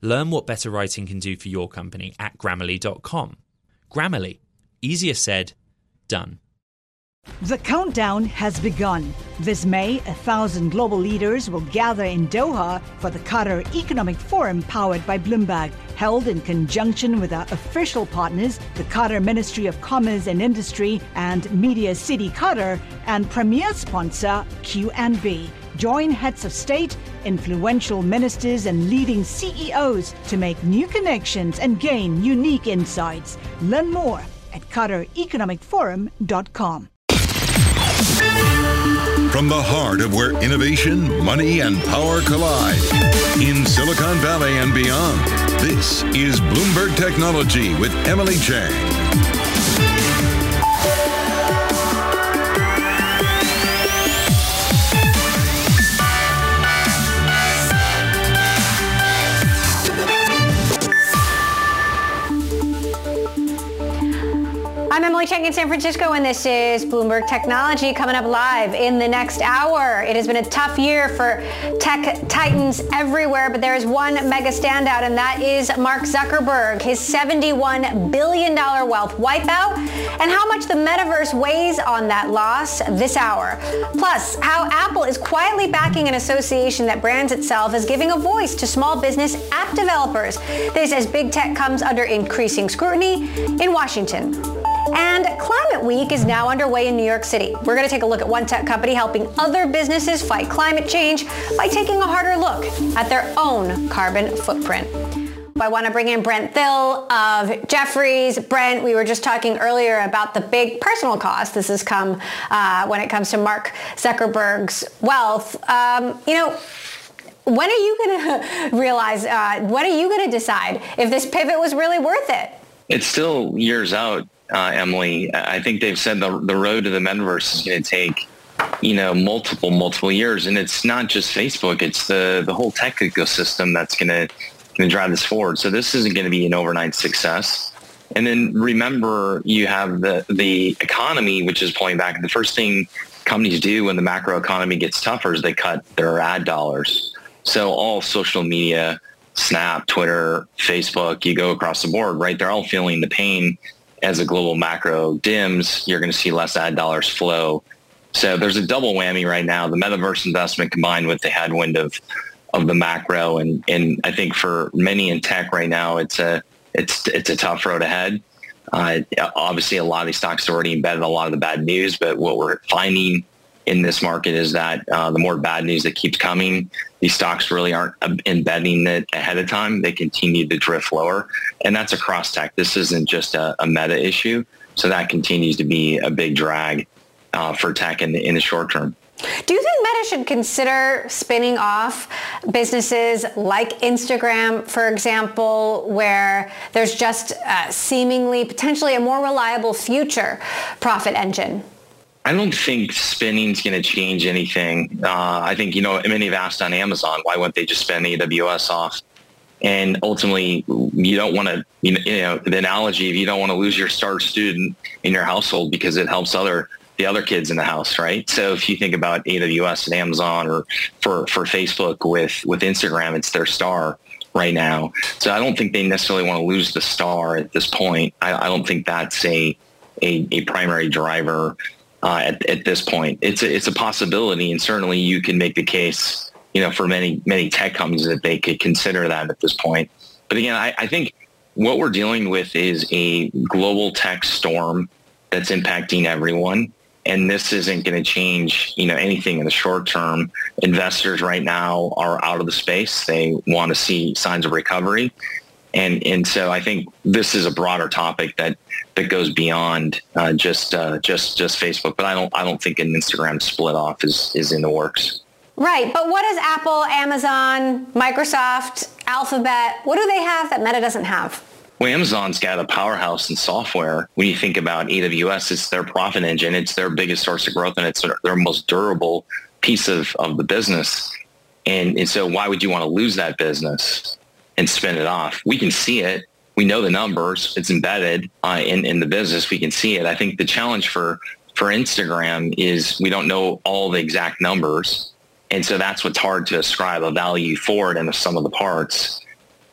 Learn what better writing can do for your company at grammarly.com. Grammarly, easier said, done. The countdown has begun. This May, a thousand global leaders will gather in Doha for the Qatar Economic Forum powered by Bloomberg, held in conjunction with our official partners, the Qatar Ministry of Commerce and Industry and Media City Qatar, and premier sponsor QNB. Join heads of state, influential ministers, and leading CEOs to make new connections and gain unique insights. Learn more at QatarEconomicForum.com. From the heart of where innovation, money, and power collide in Silicon Valley and beyond, this is Bloomberg Technology with Emily Chang. In San Francisco, and this is Bloomberg Technology coming up live in the next hour. It has been a tough year for tech titans everywhere, but there is one mega standout, and that is Mark Zuckerberg, his $71 billion wealth wipeout, and how much the metaverse weighs on that loss this hour. Plus, how Apple is quietly backing an association that brands itself as giving a voice to small business app developers. This as big tech comes under increasing scrutiny in Washington. And Climate Week is now underway in New York City. We're going to take a look at one tech company helping other businesses fight climate change by taking a harder look at their own carbon footprint. I want to bring in Brent Thill of Jefferies. Brent, we were just talking earlier about the big personal cost this has come uh, when it comes to Mark Zuckerberg's wealth. Um, you know, when are you going to realize, uh, when are you going to decide if this pivot was really worth it? It's still years out uh, Emily. I think they've said the the road to the metaverse is going to take you know multiple multiple years, and it's not just Facebook; it's the the whole tech ecosystem that's going to going to drive this forward. So this isn't going to be an overnight success. And then remember, you have the the economy, which is pulling back. The first thing companies do when the macro economy gets tougher is they cut their ad dollars. So all social media, Snap, Twitter, Facebook, you go across the board, right? They're all feeling the pain as a global macro dims, you're going to see less ad dollars flow. So there's a double whammy right now: the metaverse investment combined with the headwind of of the macro, and and I think for many in tech right now, it's a it's it's a tough road ahead. Uh, obviously, a lot of these stocks are already embedded a lot of the bad news, but what we're finding in this market is that uh, the more bad news that keeps coming, these stocks really aren't embedding it ahead of time. They continue to drift lower, and that's across tech. This isn't just a, a meta issue, so that continues to be a big drag uh, for tech in the, in the short term. Do you think Meta should consider spinning off businesses like Instagram, for example, where there's just uh, seemingly potentially a more reliable future profit engine? I don't think spinning is going to change anything. Uh, I think, you know, many have asked on Amazon, why wouldn't they just spin AWS off? And ultimately, you don't want to, you know, the analogy of you don't want to lose your star student in your household because it helps other the other kids in the house, right? So if you think about AWS and Amazon or for, for Facebook with, with Instagram, it's their star right now. So I don't think they necessarily want to lose the star at this point. I, I don't think that's a, a, a primary driver uh, at, at this point. It's a, it's a possibility, and certainly you can make the case, you know, for many many tech companies that they could consider that at this point. But again, I, I think what we're dealing with is a global tech storm that's impacting everyone. And this isn't going to change, you know, anything in the short term. Investors right now are out of the space. They want to see signs of recovery. And, and so I think this is a broader topic that that goes beyond uh, just uh, just just Facebook. But I don't I don't think an Instagram split off is is in the works. Right, but what does Apple, Amazon, Microsoft, Alphabet, what do they have that Meta doesn't have? Well, Amazon's got a powerhouse in software. When you think about AWS, it's their profit engine. It's their biggest source of growth, and it's their, their most durable piece of, of the business. And, and so why would you want to lose that business and spin it off? We can see it. We know the numbers. It's embedded uh, in, in the business. We can see it. I think the challenge for, for Instagram is we don't know all the exact numbers. And so that's what's hard to ascribe a value for it and the sum of the parts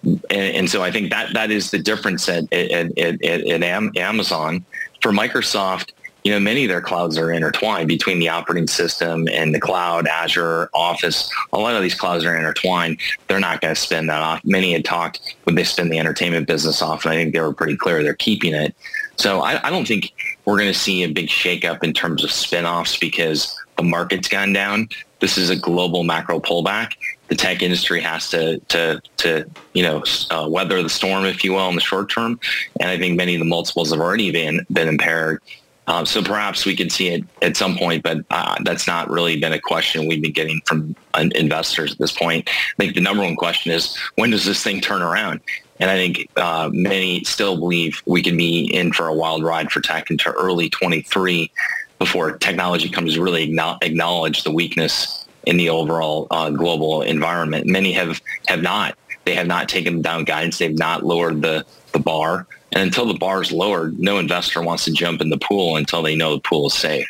and, and, so I think that that is the difference at, at, at, at Amazon. For Microsoft, you know, many of their clouds are intertwined between the operating system and the cloud, Azure, Office. A lot of these clouds are intertwined. They're not going to spin that off. Many had talked when they spin the entertainment business off, and I think they were pretty clear they're keeping it. So I, I don't think we're going to see a big shakeup in terms of spin-offs because the market's gone down. This is a global macro pullback the tech industry has to to to you know uh, weather the storm, if you will, in the short term. And I think many of the multiples have already been been impaired. Uh, so perhaps we could see it at some point, but uh, that's not really been a question we've been getting from uh, investors at this point. I think the number one question is when does this thing turn around? And I think uh, many still believe we can be in for a wild ride for tech into early 23 before technology comes really acknowledge the weakness in the overall uh, global environment. Many have, have not. They have not taken down guidance. They've not lowered the, the bar. And until the bar is lowered, no investor wants to jump in the pool until they know the pool is safe.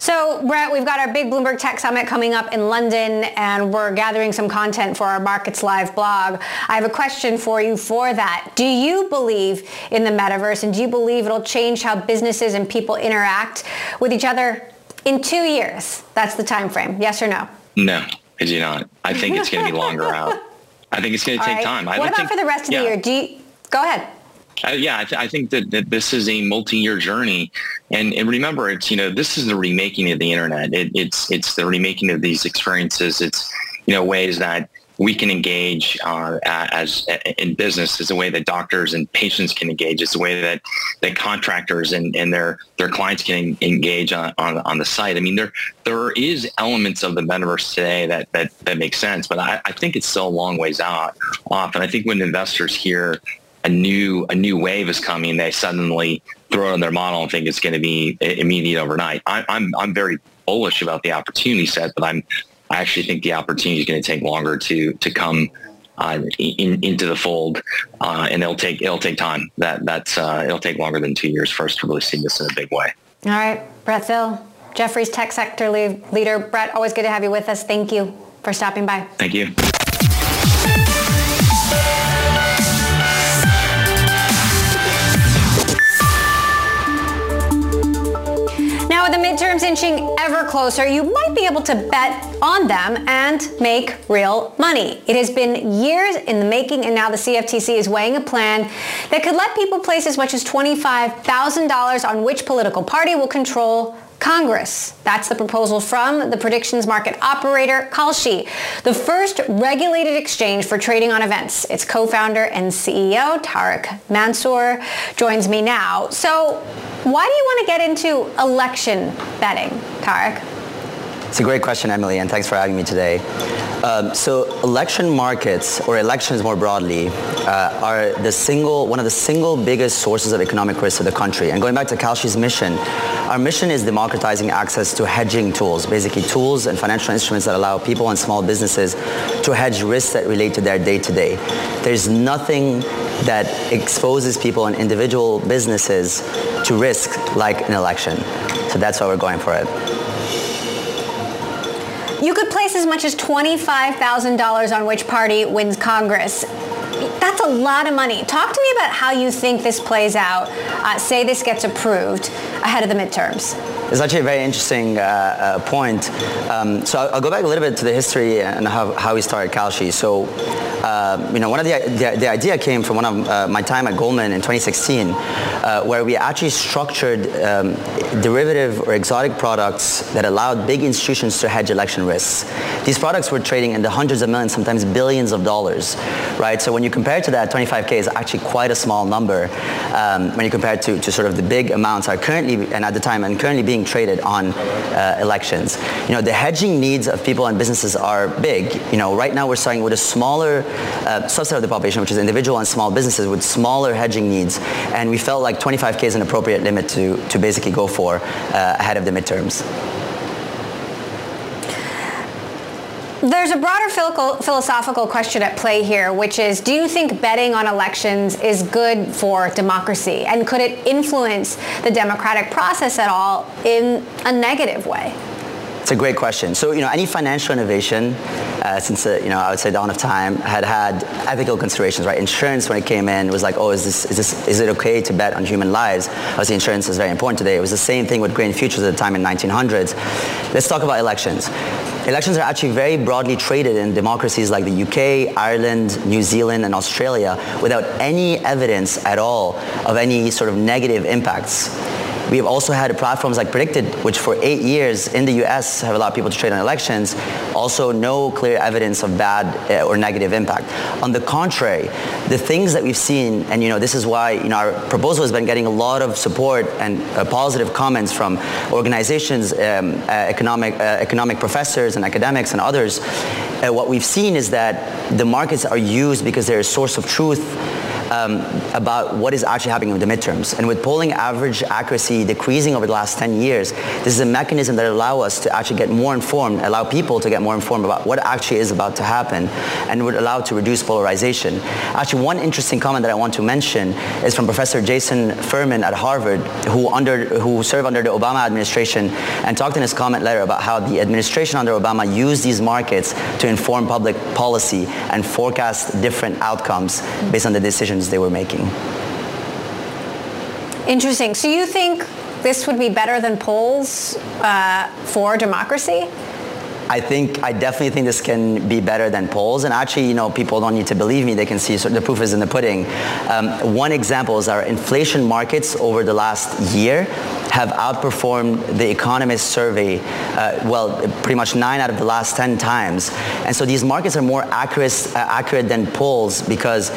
So, Brent, we've got our big Bloomberg Tech Summit coming up in London, and we're gathering some content for our Markets Live blog. I have a question for you for that. Do you believe in the metaverse, and do you believe it'll change how businesses and people interact with each other in two years? That's the time frame. Yes or no? No, I do not. I think it's going to be longer out. I think it's going to take right. time. I what about think, for the rest of yeah. the year? Do you, go ahead. Uh, yeah, I, th- I, think that, that this is a multi-year journey, and, and remember, it's you know this is the remaking of the internet. It, it's it's the remaking of these experiences. It's you know ways that we can engage uh, as in business is a way that doctors and patients can engage. It's a way that, that contractors and, and their their clients can engage on, on, on the site. I mean, there there is elements of the metaverse today that that, that make sense, but I, I think it's still a long ways out off. And I think when investors hear a new a new wave is coming, they suddenly throw it in their model and think it's going to be immediate overnight. I, I'm I'm very bullish about the opportunity set, but I'm I actually think the opportunity is going to take longer to to come uh, in, into the fold, uh, and it'll take it'll take time. That that's uh, it'll take longer than two years for us to really see this in a big way. All right, Brent Thill, Jefferies Tech Sector Leader. Brent, always good to have you with us. Thank you for stopping by. Thank you. Midterms inching ever closer, you might be able to bet on them and make real money. It has been years in the making, and now the CFTC is weighing a plan that could let people place as much as $25,000 on which political party will control Congress. That's the proposal from the predictions market operator Kalshi, the first regulated exchange for trading on events. Its co-founder and CEO Tarek Mansour joins me now. So why do you want to get into election betting, Tarek? It's a great question, Emily, and thanks for having me today. Um, so election markets, or elections more broadly, uh, are the single, one of the single biggest sources of economic risk to the country. And going back to Kalshi's mission, our mission is democratizing access to hedging tools, basically tools and financial instruments that allow people and small businesses to hedge risks that relate to their day-to-day. There's nothing that exposes people and individual businesses to risk like an election. So that's why we're going for it. You could place as much as $25,000 on which party wins Congress. That's a lot of money. Talk to me about how you think this plays out. Uh, say this gets approved ahead of the midterms. It's actually a very interesting uh, uh, point. Um, so I'll, I'll, go back a little bit to the history and how, how we started Kalshi. So uh, you know, one of the, the, the, idea came from one of uh, my time at Goldman in 2016, uh, where we actually structured um, derivative or exotic products that allowed big institutions to hedge election risks. These products were trading in the hundreds of millions, sometimes billions of dollars, right? So when you compare to that 25K is actually quite a small number um, when you compare it to, to sort of the big amounts are currently, and at the time, and currently being traded on uh, elections. You know, the hedging needs of people and businesses are big. You know, right now we're starting with a smaller uh, subset of the population, which is individual and small businesses with smaller hedging needs. And we felt like 25K is an appropriate limit to, to basically go for uh, ahead of the midterms. There's a broader philosophical question at play here, which is, do you think betting on elections is good for democracy? And could it influence the democratic process at all in a negative way? It's a great question. So, you know, any financial innovation, uh, since, uh, you know, I would say dawn of time, had had ethical considerations, right? Insurance, when it came in, was like, oh, is this, is this, is it okay to bet on human lives? Obviously, insurance is very important today. It was the same thing with grain futures at the time in 1900s. Let's talk about elections. Elections are actually very broadly traded in democracies like the UK, Ireland, New Zealand, and Australia without any evidence at all of any sort of negative impacts we have also had platforms like PredictIt, which for eight years in the US have allowed people to trade on elections, also no clear evidence of bad uh, or negative impact. On the contrary, the things that we've seen, and you know, this is why you know, our proposal has been getting a lot of support and uh, positive comments from organizations, um, uh, economic, uh, economic professors and academics and others. Uh, what we've seen is that the markets are used because they're a source of truth um, about what is actually happening with the midterms. And with polling average accuracy decreasing over the last 10 years, this is a mechanism that allow us to actually get more informed, allow people to get more informed about what actually is about to happen, and would allow to reduce polarization. Actually, one interesting comment that I want to mention is from Professor Jason Furman at Harvard, who, under, who served under the Obama administration and talked in his comment letter about how the administration under Obama used these markets to inform public policy and forecast different outcomes based on the decisions decisions they were making. Interesting. So you think this would be better than polls uh, for democracy? I think I definitely think this can be better than polls. And actually, you know, people don't need to believe me; they can see so the proof is in the pudding. Um, one example is our inflation markets over the last year have outperformed the Economist survey, uh, well, pretty much nine out of the last 10 times. And so these markets are more accurate, uh, accurate than polls because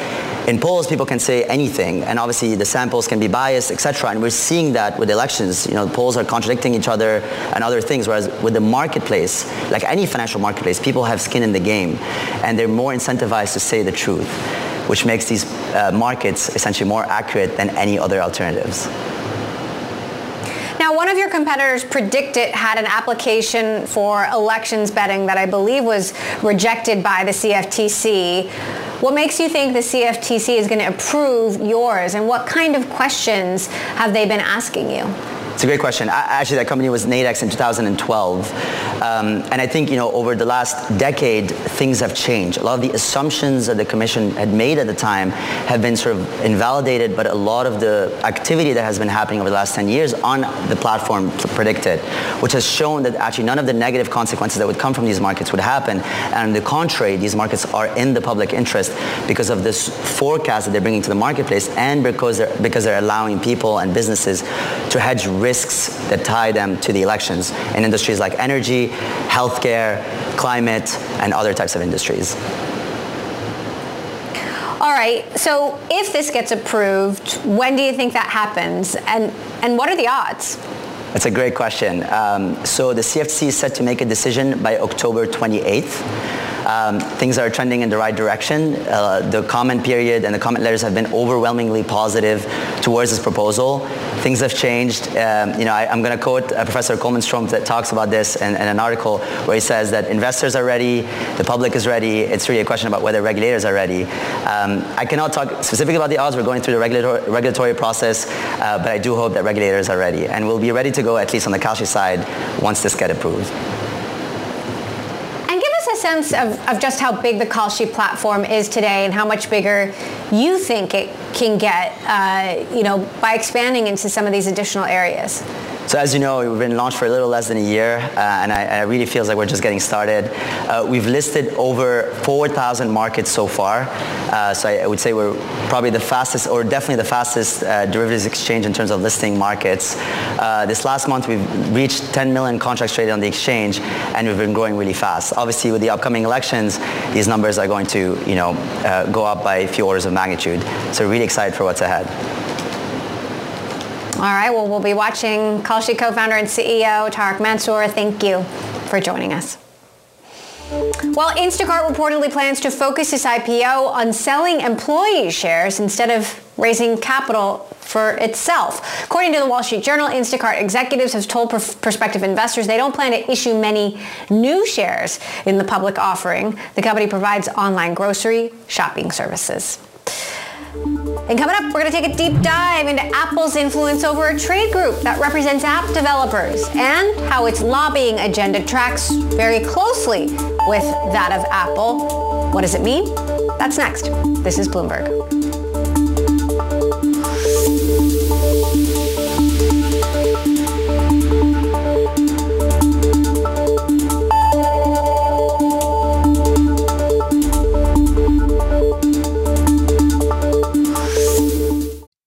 in polls people can say anything and obviously the samples can be biased, etc. And we're seeing that with elections. You know, polls are contradicting each other and other things, whereas with the marketplace, like any financial marketplace, people have skin in the game and they're more incentivized to say the truth, which makes these uh, markets essentially more accurate than any other alternatives. Now, one of your competitors, PredictIt, had an application for elections betting that I believe was rejected by the CFTC. What makes you think the CFTC is going to approve yours, and what kind of questions have they been asking you? It's a great question. Actually, that company was Nadex in 2012. Um, and I think, you know, over the last decade, things have changed. A lot of the assumptions that the commission had made at the time have been sort of invalidated, but a lot of the activity that has been happening over the last 10 years on the platform PredictIt, which has shown that actually none of the negative consequences that would come from these markets would happen. And on the contrary, these markets are in the public interest because of this forecast that they're bringing to the marketplace and because they're, because they're allowing people and businesses to hedge risks that tie them to the elections in industries like energy, healthcare, climate, and other types of industries. All right. So if this gets approved, when do you think that happens? And, and what are the odds? That's a great question. Um, so the CFTC is set to make a decision by October 28th. Um, things are trending in the right direction. Uh, the comment period and the comment letters have been overwhelmingly positive towards this proposal. Things have changed. Um, you know, I, am going to quote uh, Professor Koleman Strumpf that talks about this in, in, an article where he says that investors are ready, the public is ready. It's really a question about whether regulators are ready. Um, I cannot talk specifically about the odds. We're going through the regulatory, regulatory process, uh, but I do hope that regulators are ready, and we'll be ready to go at least on the Kalshi side once this gets approved sense of, of just how big the Kalshi platform is today and how much bigger you think it can get, uh, you know, by expanding into some of these additional areas? So as you know, we've been launched for a little less than a year, uh, and I, I, really feels like we're just getting started. Uh, we've listed over 4,000 markets so far. Uh, so I, I, would say we're probably the fastest, or definitely the fastest uh, derivatives exchange in terms of listing markets. Uh, this last month, we've reached 10 million contracts traded on the exchange, and we've been growing really fast. Obviously, with the upcoming elections, these numbers are going to, you know, uh, go up by a few orders of magnitude. So really excited for what's ahead. All right, well, we'll be watching Kalshi co-founder and CEO Tarek Mansour. Thank you for joining us. Well, Instacart reportedly plans to focus its IPO on selling employee shares instead of raising capital for itself. According to the Wall Street Journal, Instacart executives have told prospective investors they don't plan to issue many new shares in the public offering. The company provides online grocery shopping services. And coming up, we're going to take a deep dive into Apple's influence over a trade group that represents app developers and how its lobbying agenda tracks very closely with that of Apple. What does it mean? That's next. This is Bloomberg.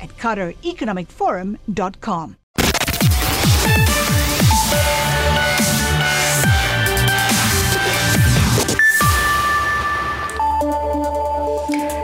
at QatarEconomicForum.com.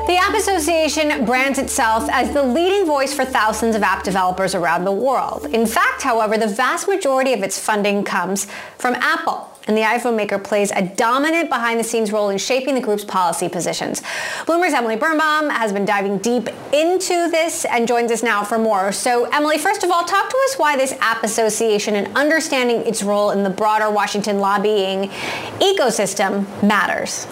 The App Association brands itself as the leading voice for thousands of app developers around the world. In fact, however, the vast majority of its funding comes from Apple and the iPhone maker plays a dominant behind-the-scenes role in shaping the group's policy positions. Bloomberg's Emily Birnbaum has been diving deep into this and joins us now for more. So, Emily, first of all, talk to us why this app association and understanding its role in the broader Washington lobbying ecosystem matters.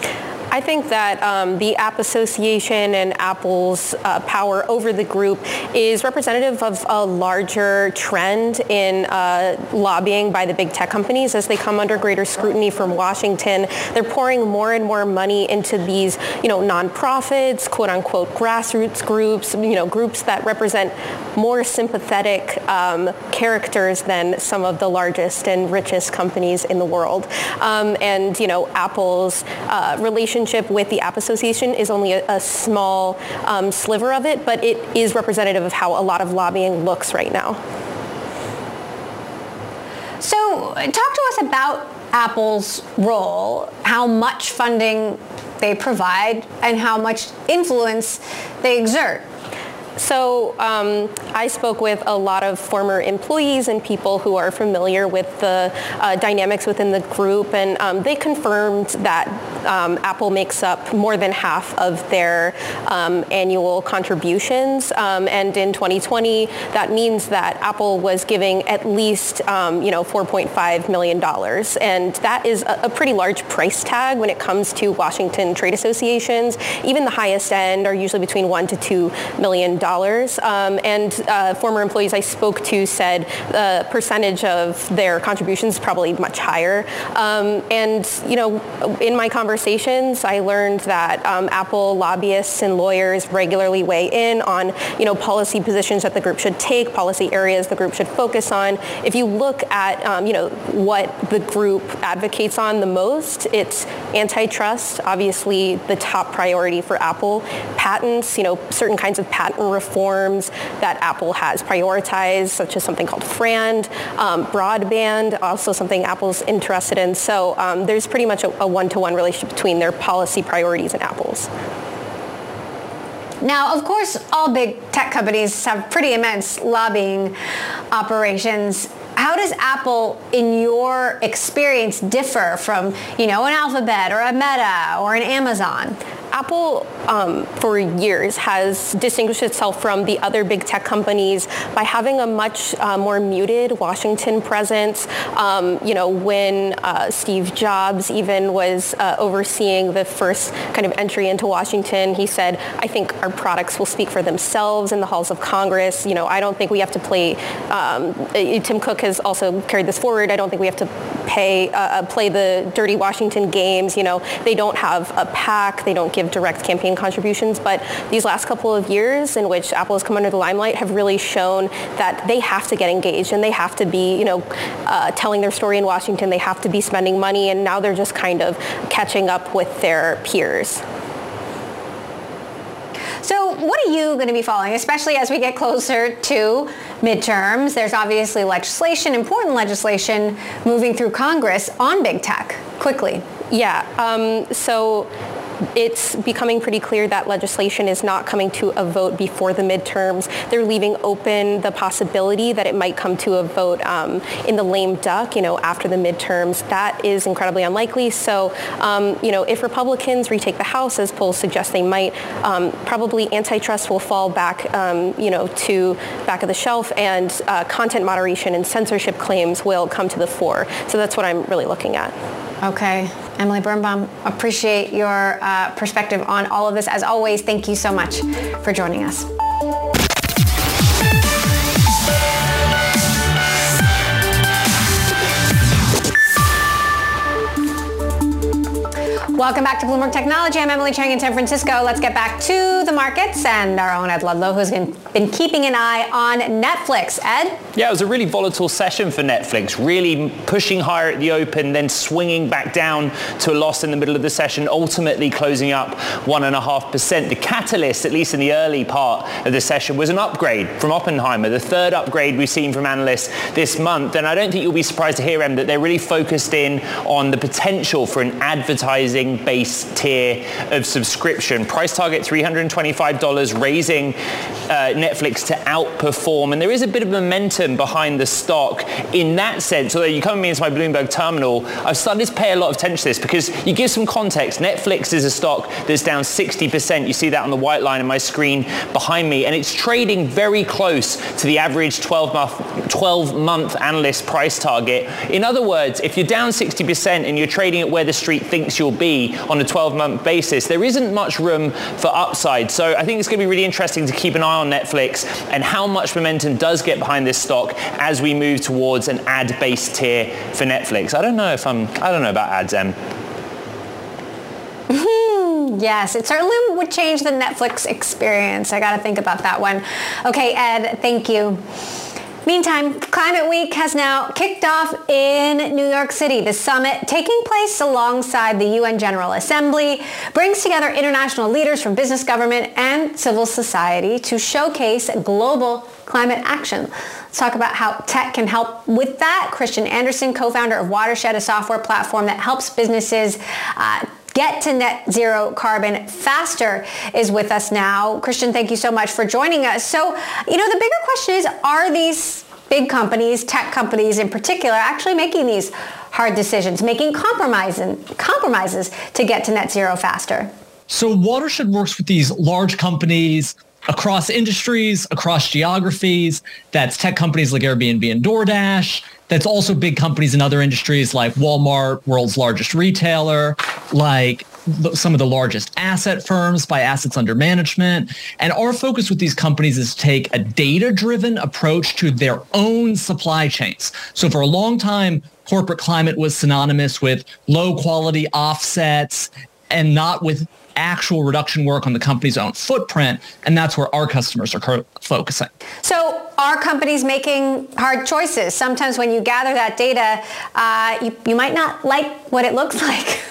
I think that um, the App Association and Apple's uh, power over the group is representative of a larger trend in uh, lobbying by the big tech companies as they come under greater scrutiny from Washington. They're pouring more and more money into these, you know, nonprofits, quote unquote grassroots groups, you know, groups that represent more sympathetic um, characters than some of the largest and richest companies in the world. Um, and, you know, Apple's uh, relationship relationship with the App Association is only a, a small um, sliver of it, but it is representative of how a lot of lobbying looks right now. So talk to us about Apple's role, how much funding they provide, and how much influence they exert. So um, I spoke with a lot of former employees and people who are familiar with the uh, dynamics within the group, and um, they confirmed that um, Apple makes up more than half of their um, annual contributions. Um, and in 2020, that means that Apple was giving at least, um, you know, 4.5 million dollars, and that is a, a pretty large price tag when it comes to Washington trade associations. Even the highest end are usually between one to two million dollars. Um, and uh, former employees I spoke to said the percentage of their contributions probably much higher. Um, and you know, in my conversations, I learned that um, Apple lobbyists and lawyers regularly weigh in on you know policy positions that the group should take, policy areas the group should focus on. If you look at um, you know what the group advocates on the most, it's antitrust, obviously the top priority for Apple. Patents, you know, certain kinds of patent reforms that Apple has prioritized, such as something called FRAND, um, broadband, also something Apple's interested in. So um, there's pretty much a, a one-to-one relationship between their policy priorities and Apple's. Now, of course, all big tech companies have pretty immense lobbying operations. How does Apple, in your experience, differ from, you know, an Alphabet or a Meta or an Amazon? Apple, um, for years, has distinguished itself from the other big tech companies by having a much uh, more muted Washington presence. Um, you know, when uh, Steve Jobs even was uh, overseeing the first kind of entry into Washington, he said, I think our products will speak for themselves in the halls of Congress. You know, I don't think we have to play, um, Tim Cook has also carried this forward. I don't think we have to pay, uh, uh, play the dirty Washington games. You know, they don't have a PAC. They don't give direct campaign contributions. But these last couple of years in which Apple has come under the limelight have really shown that they have to get engaged and they have to be, you know, uh, telling their story in Washington. They have to be spending money. And now they're just kind of catching up with their peers. So what are you going to be following, especially as we get closer to midterms? There's obviously legislation, important legislation, moving through Congress on big tech quickly. Yeah. Um, so it's becoming pretty clear that legislation is not coming to a vote before the midterms. They're leaving open the possibility that it might come to a vote um, in the lame duck, you know, after the midterms. That is incredibly unlikely. So, um, you know, if Republicans retake the House, as polls suggest they might, um, probably antitrust will fall back, um, you know, to back of the shelf, and uh, content moderation and censorship claims will come to the fore. So that's what I'm really looking at. Okay. Emily Birnbaum, appreciate your uh, perspective on all of this. As always, thank you so much for joining us. Welcome back to Bloomberg Technology. I'm Emily Chang in San Francisco. Let's get back to the markets and our own Ed Ludlow, who's been keeping an eye on Netflix. Ed? Yeah, it was a really volatile session for Netflix, really pushing higher at the open, then swinging back down to a loss in the middle of the session, ultimately closing up 1.5%. The catalyst, at least in the early part of the session, was an upgrade from Oppenheimer, the third upgrade we've seen from analysts this month. And I don't think you'll be surprised to hear, Em, that they're really focused in on the potential for an advertising base tier of subscription. Price target $325, raising uh, Netflix to outperform. And there is a bit of momentum behind the stock in that sense. Although you come into my Bloomberg terminal, I've started to pay a lot of attention to this because you give some context. Netflix is a stock that's down 60%. You see that on the white line on my screen behind me. And it's trading very close to the average 12-month 12 month analyst price target. In other words, if you're down 60% and you're trading at where the street thinks you'll be, on a 12-month basis, there isn't much room for upside. So I think it's going to be really interesting to keep an eye on Netflix and how much momentum does get behind this stock as we move towards an ad-based tier for Netflix. I don't know if I'm, I don't know about ads, Em. Yes, it certainly would change the Netflix experience. I got to think about that one. Okay, Ed, thank you. Meantime, Climate Week has now kicked off in New York City. The summit, taking place alongside the UN General Assembly, brings together international leaders from business, government, and civil society to showcase global climate action. Let's talk about how tech can help with that. Christian Anderson, co-founder of Watershed, a software platform that helps businesses uh, get to net zero carbon faster is with us now. Christian, thank you so much for joining us. So, you know, the bigger question is, are these big companies, tech companies in particular, actually making these hard decisions, making compromises, to get to net zero faster? So Watershed works with these large companies across industries, across geographies. That's tech companies like Airbnb and DoorDash. That's also big companies in other industries like Walmart, world's largest retailer, like some of the largest asset firms by assets under management. And our focus with these companies is to take a data-driven approach to their own supply chains. So for a long time, corporate climate was synonymous with low quality offsets and not with actual reduction work on the company's own footprint. And that's where our customers are focusing. So are companies making hard choices? Sometimes when you gather that data, uh, you, you might not like what it looks like.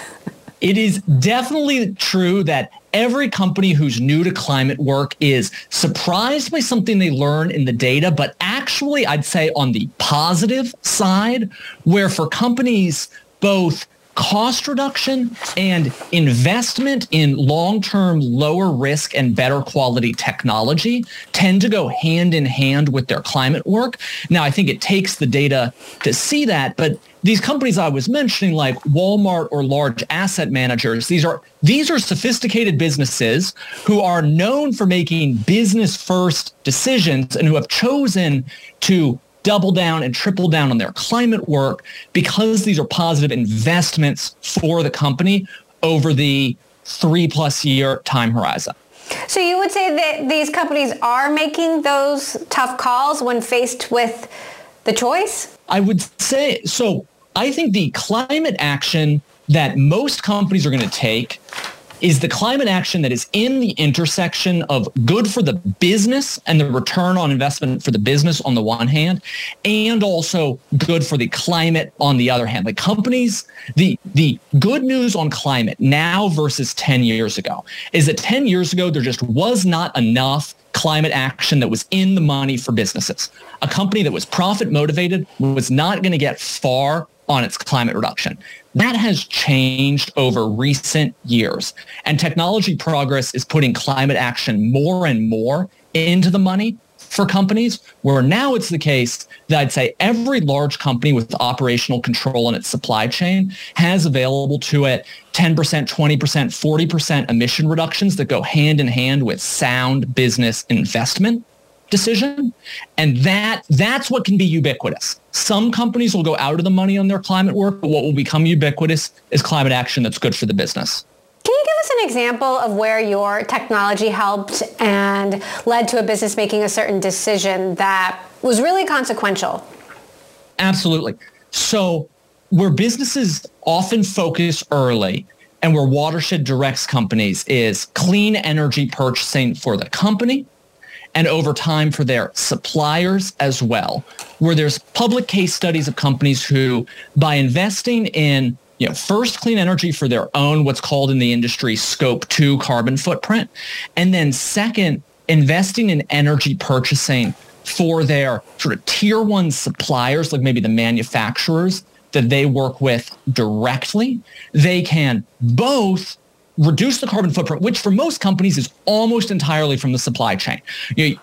It is definitely true that every company who's new to climate work is surprised by something they learn in the data, but actually I'd say on the positive side, where for companies both cost reduction and investment in long-term lower risk and better quality technology tend to go hand in hand with their climate work. Now, I think it takes the data to see that, but these companies I was mentioning, like Walmart or large asset managers, these are these are sophisticated businesses who are known for making business first decisions and who have chosen to double down and triple down on their climate work because these are positive investments for the company over the three plus year time horizon. So you would say that these companies are making those tough calls when faced with the choice? I would say so. I think the climate action that most companies are going to take is the climate action that is in the intersection of good for the business and the return on investment for the business on the one hand, and also good for the climate on the other hand. Like companies, the the good news on climate now versus 10 years ago is that 10 years ago there just was not enough climate action that was in the money for businesses. A company that was profit motivated was not going to get far on its climate reduction. That has changed over recent years. And technology progress is putting climate action more and more into the money for companies, where now it's the case that I'd say every large company with operational control in its supply chain has available to it 10%, 20%, 40% emission reductions that go hand in hand with sound business investment decision. And that that's what can be ubiquitous. Some companies will go out of the money on their climate work, but what will become ubiquitous is climate action that's good for the business. Can you give us an example of where your technology helped and led to a business making a certain decision that was really consequential? Absolutely. So where businesses often focus early and where Watershed directs companies is clean energy purchasing for the company and over time for their suppliers as well, where there's public case studies of companies who, by investing in you know, first clean energy for their own, what's called in the industry scope two carbon footprint, and then second, investing in energy purchasing for their sort of tier one suppliers, like maybe the manufacturers that they work with directly, they can both reduce the carbon footprint, which for most companies is almost entirely from the supply chain. You know,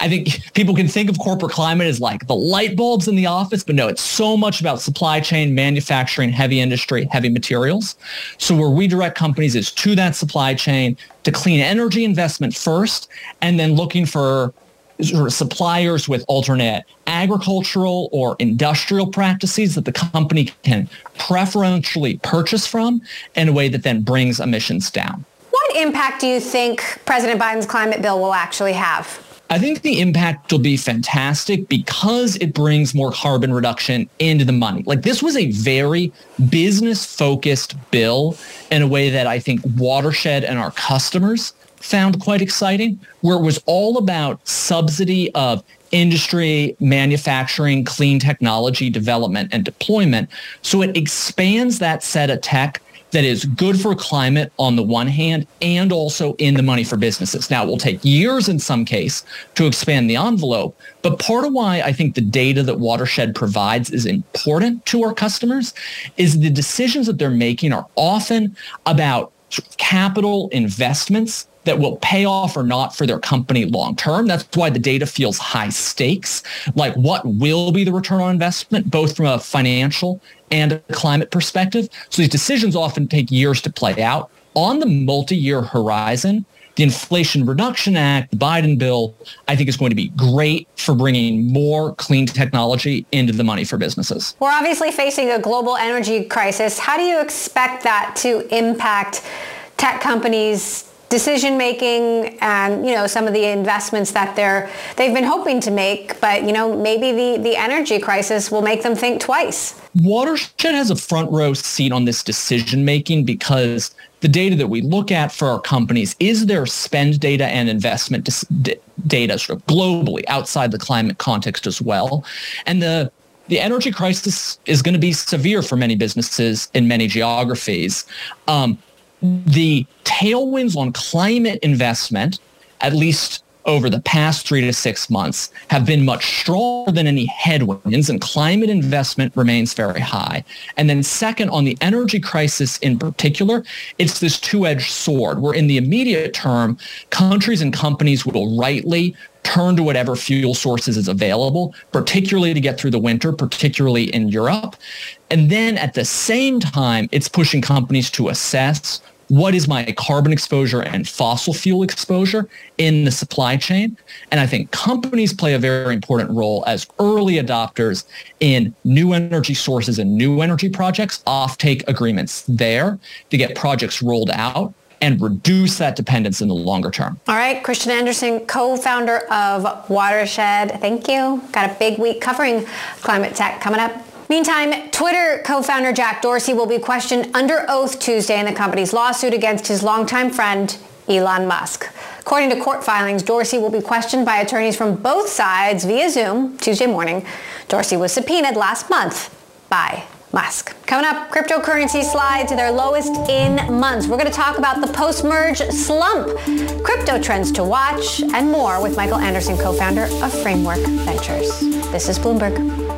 I think people can think of corporate climate as like the light bulbs in the office, but no, it's so much about supply chain, manufacturing, heavy industry, heavy materials. So where we direct companies is to that supply chain to clean energy investment first, and then looking for sort of suppliers with alternate agricultural or industrial practices that the company can preferentially purchase from in a way that then brings emissions down. What impact do you think President Biden's climate bill will actually have? I think the impact will be fantastic because it brings more carbon reduction into the money. Like this was a very business focused bill in a way that I think Watershed and our customers found quite exciting, where it was all about subsidy of industry, manufacturing, clean technology development and deployment. So it expands that set of tech that is good for climate on the one hand and also in the money for businesses. Now, it will take years in some case to expand the envelope, but part of why I think the data that Watershed provides is important to our customers is the decisions that they're making are often about capital investments that will pay off or not for their company long term. That's why the data feels high stakes. Like what will be the return on investment, both from a financial and a climate perspective. So these decisions often take years to play out. On the multi-year horizon, the Inflation Reduction Act, the Biden bill, I think is going to be great for bringing more clean technology into the money for businesses. We're obviously facing a global energy crisis. How do you expect that to impact tech companies decision making and you know some of the investments that they're they've been hoping to make but you know maybe the the energy crisis will make them think twice watershed has a front row seat on this decision making because the data that we look at for our companies is their spend data and investment dis- data sort of globally outside the climate context as well and the the energy crisis is going to be severe for many businesses in many geographies. Um, the tailwinds on climate investment, at least over the past three to six months, have been much stronger than any headwinds, and climate investment remains very high. And then, second, on the energy crisis in particular, it's this two edged sword where, in the immediate term, countries and companies will rightly turn to whatever fuel sources is available, particularly to get through the winter, particularly in Europe. And then at the same time, it's pushing companies to assess what is my carbon exposure and fossil fuel exposure in the supply chain? And I think companies play a very important role as early adopters in new energy sources and new energy projects, offtake agreements there to get projects rolled out and reduce that dependence in the longer term. All right, Christian Anderson, co-founder of Watershed. Thank you. Got a big week covering climate tech coming up. Meantime, Twitter co-founder Jack Dorsey will be questioned under oath Tuesday in the company's lawsuit against his longtime friend, Elon Musk. According to court filings, Dorsey will be questioned by attorneys from both sides via Zoom Tuesday morning. Dorsey was subpoenaed last month by Musk. Coming up, cryptocurrency slide to their lowest in months. We're going to talk about the post-merge slump, crypto trends to watch, and more with Michael Anderson, co-founder of Framework Ventures. This is Bloomberg.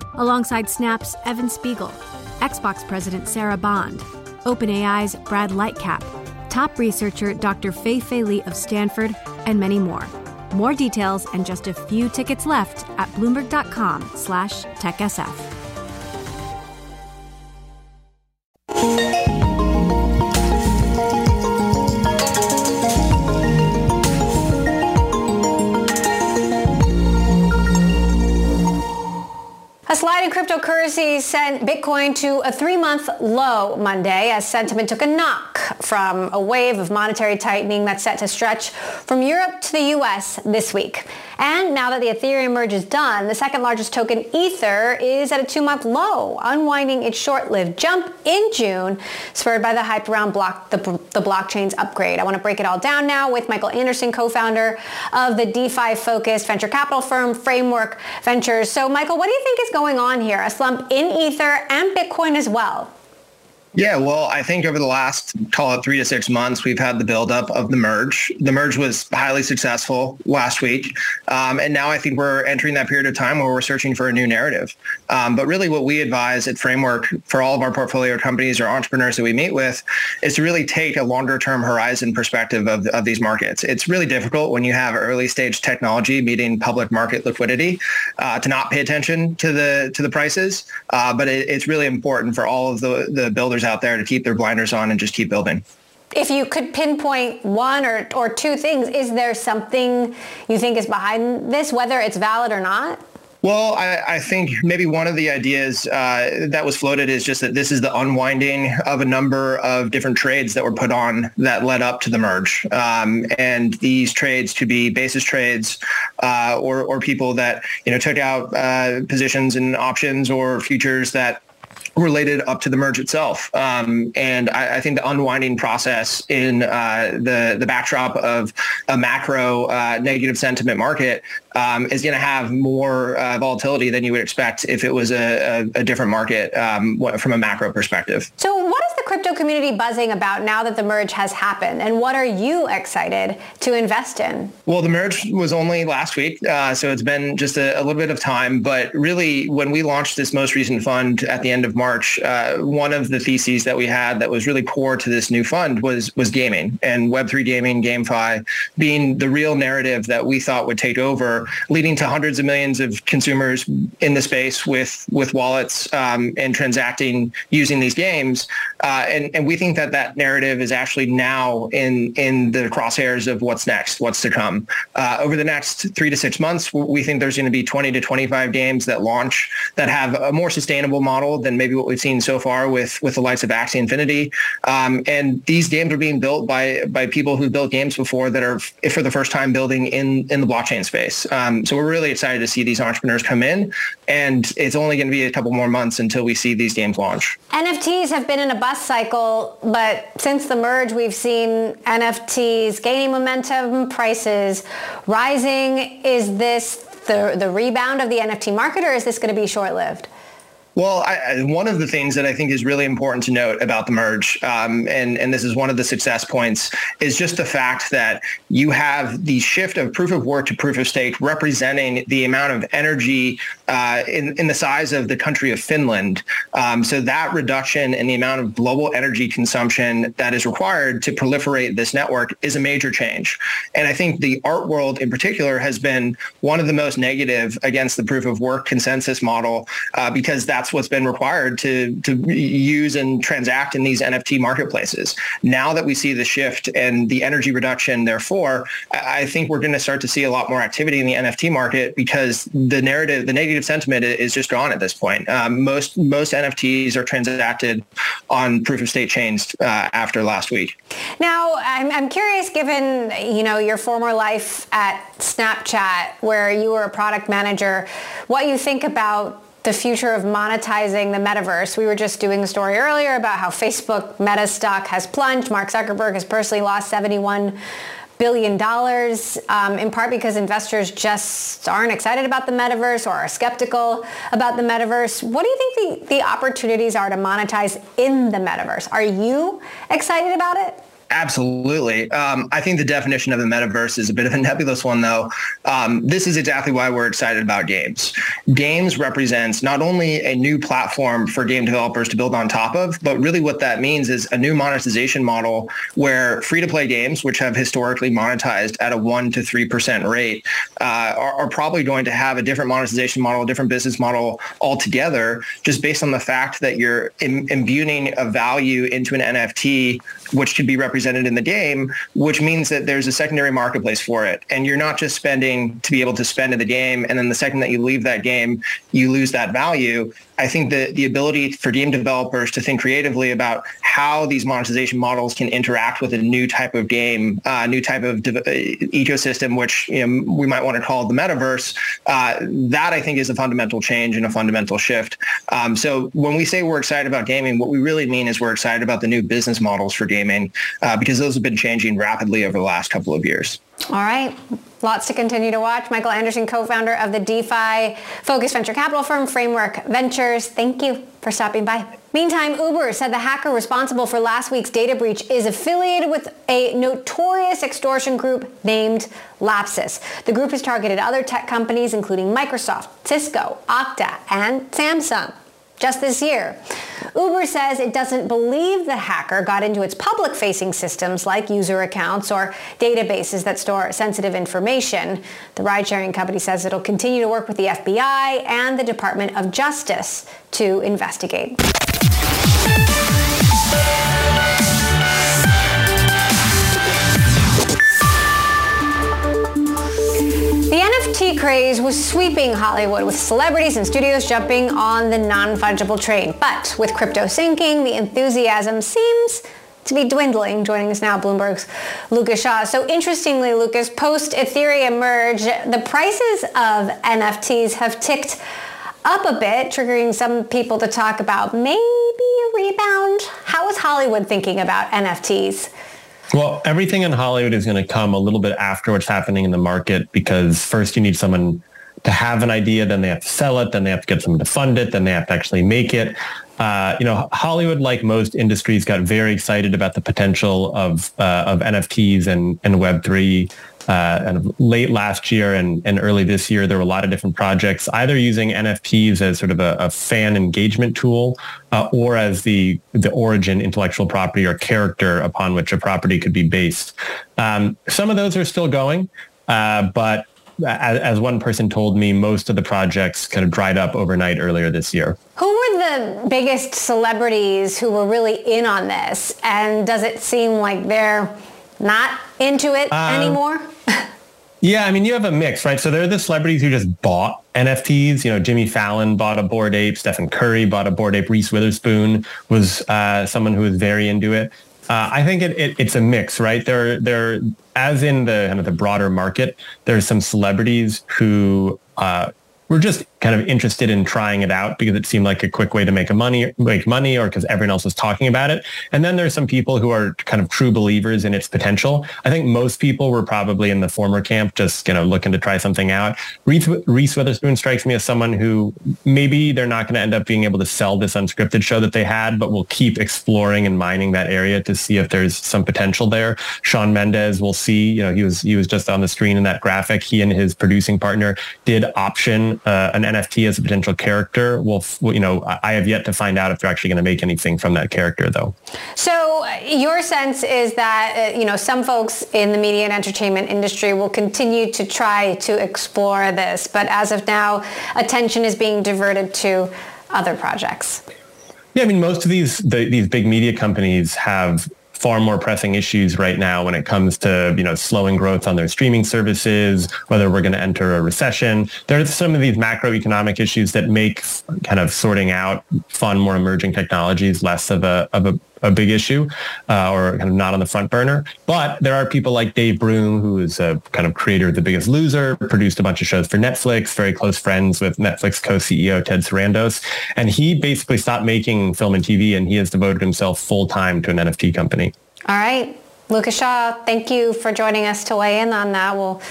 alongside Snap's Evan Spiegel, Xbox President Sarah Bond, OpenAI's Brad Lightcap, top researcher Dr. Fei Fei Li of Stanford, and many more. More details and just a few tickets left at bloomberg.com cryptocurrency sent Bitcoin to a three-month low Monday as sentiment took a knock from a wave of monetary tightening that's set to stretch from Europe to the U.S. this week. And now that the Ethereum merge is done, the second largest token, Ether, is at a two-month low, unwinding its short-lived jump in June, spurred by the hype around block, the, the blockchain's upgrade. I want to break it all down now with Michael Anderson, co-founder of the DeFi-focused venture capital firm Framework Ventures. So, Michael, what do you think is going on here? A slump in Ether and Bitcoin as well? Yeah, well, I think over the last, call it three to six months, we've had the buildup of the merge. The merge was highly successful last week. Um, and now I think we're entering that period of time where we're searching for a new narrative. Um, but really what we advise at Framework for all of our portfolio companies or entrepreneurs that we meet with is to really take a longer term horizon perspective of, of these markets. It's really difficult when you have early stage technology meeting public market liquidity uh, to not pay attention to the to the prices. Uh, but it, it's really important for all of the, the builders out there to keep their blinders on and just keep building. If you could pinpoint one or, or two things, is there something you think is behind this, whether it's valid or not? Well, I, I, think maybe one of the ideas uh, that was floated is just that this is the unwinding of a number of different trades that were put on that led up to the merge. Um, and these trades could be basis trades uh, or, or people that, you know, took out uh, positions and options or futures that related up to the merge itself. Um, and I, I, think the unwinding process in uh, the the backdrop of a macro uh, negative sentiment market um, is going to have more uh, volatility than you would expect if it was a, a, a different market um, from a macro perspective. So what is the crypto community buzzing about now that the merge has happened? And what are you excited to invest in? Well, the merge was only last week, uh, so it's been just a, a, little bit of time. But really, when we launched this most recent fund at the end of March, uh, one of the theses that we had that was really core to this new fund was was gaming and Web3 gaming, GameFi being the real narrative that we thought would take over leading to hundreds of millions of consumers in the space with with wallets um, and transacting using these games. Uh, and, and we think that that narrative is actually now in in the crosshairs of what's next, what's to come. Uh, over the next three to six months, we think there's going to be 20 to 25 games that launch that have a more sustainable model than maybe what we've seen so far with with the likes of Axie Infinity. Um, and these games are being built by by people who built games before that are for the first time building in in the blockchain space. Um, so we're really excited to see these entrepreneurs come in, and it's only going to be a couple more months until we see these games launch. NFTs have been in a bust cycle, but since the merge, we've seen NFTs gaining momentum, prices rising. Is this the, the rebound of the NFT market, or is this going to be short-lived? Well, I, one of the things that I think is really important to note about the merge, um, and, and this is one of the success points, is just the fact that you have the shift of proof of work to proof of stake representing the amount of energy uh, in, in the size of the country of Finland. Um, so that reduction in the amount of global energy consumption that is required to proliferate this network is a major change. And I think the art world in particular has been one of the most negative against the proof of work consensus model uh, because that that's what's been required to to use and transact in these NFT marketplaces. Now that we see the shift and the energy reduction, therefore, I think we're going to start to see a lot more activity in the NFT market because the narrative, the negative sentiment is just gone at this point. Um, most most NFTs are transacted on proof of stake chains uh, after last week. Now, I'm, I'm curious, given you know your former life at Snapchat, where you were a product manager, what you think about the future of monetizing the metaverse. We were just doing a story earlier about how Facebook Meta stock has plunged. Mark Zuckerberg has personally lost 71 billion dollars, um, in part because investors just aren't excited about the metaverse or are skeptical about the metaverse. What do you think the, the opportunities are to monetize in the metaverse? Are you excited about it? Absolutely. Um, I think the definition of the metaverse is a bit of a nebulous one, though. Um, this is exactly why we're excited about games. Games represents not only a new platform for game developers to build on top of, but really what that means is a new monetization model where free-to-play games, which have historically monetized at a 1% to 3% rate, uh, are, are probably going to have a different monetization model, a different business model altogether, just based on the fact that you're Im- imbuing a value into an NFT, which could be represented represented in the game, which means that there's a secondary marketplace for it. And you're not just spending to be able to spend in the game. And then the second that you leave that game, you lose that value. I think that the ability for game developers to think creatively about how these monetization models can interact with a new type of game, uh, new type of de- uh, ecosystem, which you know, we might want to call the metaverse, uh, that I think is a fundamental change and a fundamental shift. Um, so when we say we're excited about gaming, what we really mean is we're excited about the new business models for gaming uh, because those have been changing rapidly over the last couple of years. All right. Lots to continue to watch. Michael Anderson, co-founder of the DeFi focused venture capital firm Framework Ventures. Thank you for stopping by. Meantime, Uber said the hacker responsible for last week's data breach is affiliated with a notorious extortion group named Lapsus. The group has targeted other tech companies including Microsoft, Cisco, Okta, and Samsung just this year. Uber says it doesn't believe the hacker got into its public-facing systems like user accounts or databases that store sensitive information. The ride-sharing company says it'll continue to work with the FBI and the Department of Justice to investigate. NFT craze was sweeping Hollywood with celebrities and studios jumping on the non-fungible train. But with crypto sinking, the enthusiasm seems to be dwindling. Joining us now, Bloomberg's Lucas Shaw. So interestingly, Lucas, post Ethereum merge, the prices of NFTs have ticked up a bit, triggering some people to talk about maybe a rebound. How is Hollywood thinking about NFTs? Well, everything in Hollywood is going to come a little bit after what's happening in the market because first you need someone to have an idea, then they have to sell it, then they have to get someone to fund it, then they have to actually make it. Uh, you know, Hollywood, like most industries, got very excited about the potential of uh, of NFTs and and Web three uh, late last year and, and early this year, there were a lot of different projects, either using NFTs as sort of a, a fan engagement tool uh, or as the, the origin intellectual property or character upon which a property could be based. Um, some of those are still going, uh, but as, as, one person told me, most of the projects kind of dried up overnight earlier this year. Who were the biggest celebrities who were really in on this? And does it seem like they're not into it um, anymore? yeah, I mean, you have a mix, right? So there are the celebrities who just bought NFTs. You know, Jimmy Fallon bought a Bored Ape. Stephen Curry bought a Bored Ape. Reese Witherspoon was uh, someone who was very into it. Uh, I think it, it, it's a mix, right? There, there, as in the kind of the broader market, there's some celebrities who uh, were just kind of interested in trying it out because it seemed like a quick way to make a money, make money, or because everyone else was talking about it. And then there's some people who are kind of true believers in its potential. I think most people were probably in the former camp, just you know looking to try something out. Reese, Reese Witherspoon strikes me as someone who maybe they're not going to end up being able to sell this unscripted show that they had, but will keep exploring and mining that area to see if there's some potential there. Shawn Mendes, we'll see. You know, he was he was just on the screen in that graphic. He and his producing partner did option uh, an NFT as a potential character. Well, you know, I have yet to find out if they're actually going to make anything from that character, though. So uh, your sense is that uh, you know some folks in the media and entertainment industry will continue to try to explore this, but as of now, attention is being diverted to other projects. Yeah, I mean, most of these the, these big media companies have far more pressing issues right now when it comes to you know slowing growth on their streaming services, whether we're going to enter a recession. There are some of these macroeconomic issues that make kind of sorting out fun, more emerging technologies less of a of a a big issue uh, or kind of not on the front burner. But there are people like Dave Broome, who is a kind of creator of The Biggest Loser, produced a bunch of shows for Netflix, very close friends with Netflix co-CEO Ted Sarandos. And he basically stopped making film and TV and he has devoted himself full time to an NFT company. All right. Lucas Shaw, thank you for joining us to weigh in on that. We'll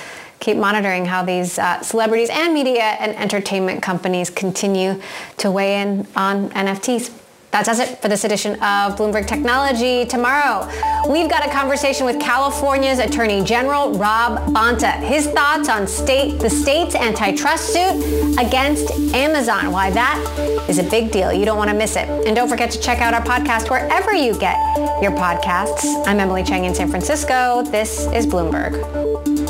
keep monitoring how these uh, celebrities and media and entertainment companies continue to weigh in on NFTs. That does it for this edition of Bloomberg Technology. Tomorrow, we've got a conversation with California's Attorney General Rob Bonta. His thoughts on state the state's antitrust suit against Amazon. Why that is a big deal. You don't want to miss it. And don't forget to check out our podcast wherever you get your podcasts. I'm Emily Chang in San Francisco. This is Bloomberg.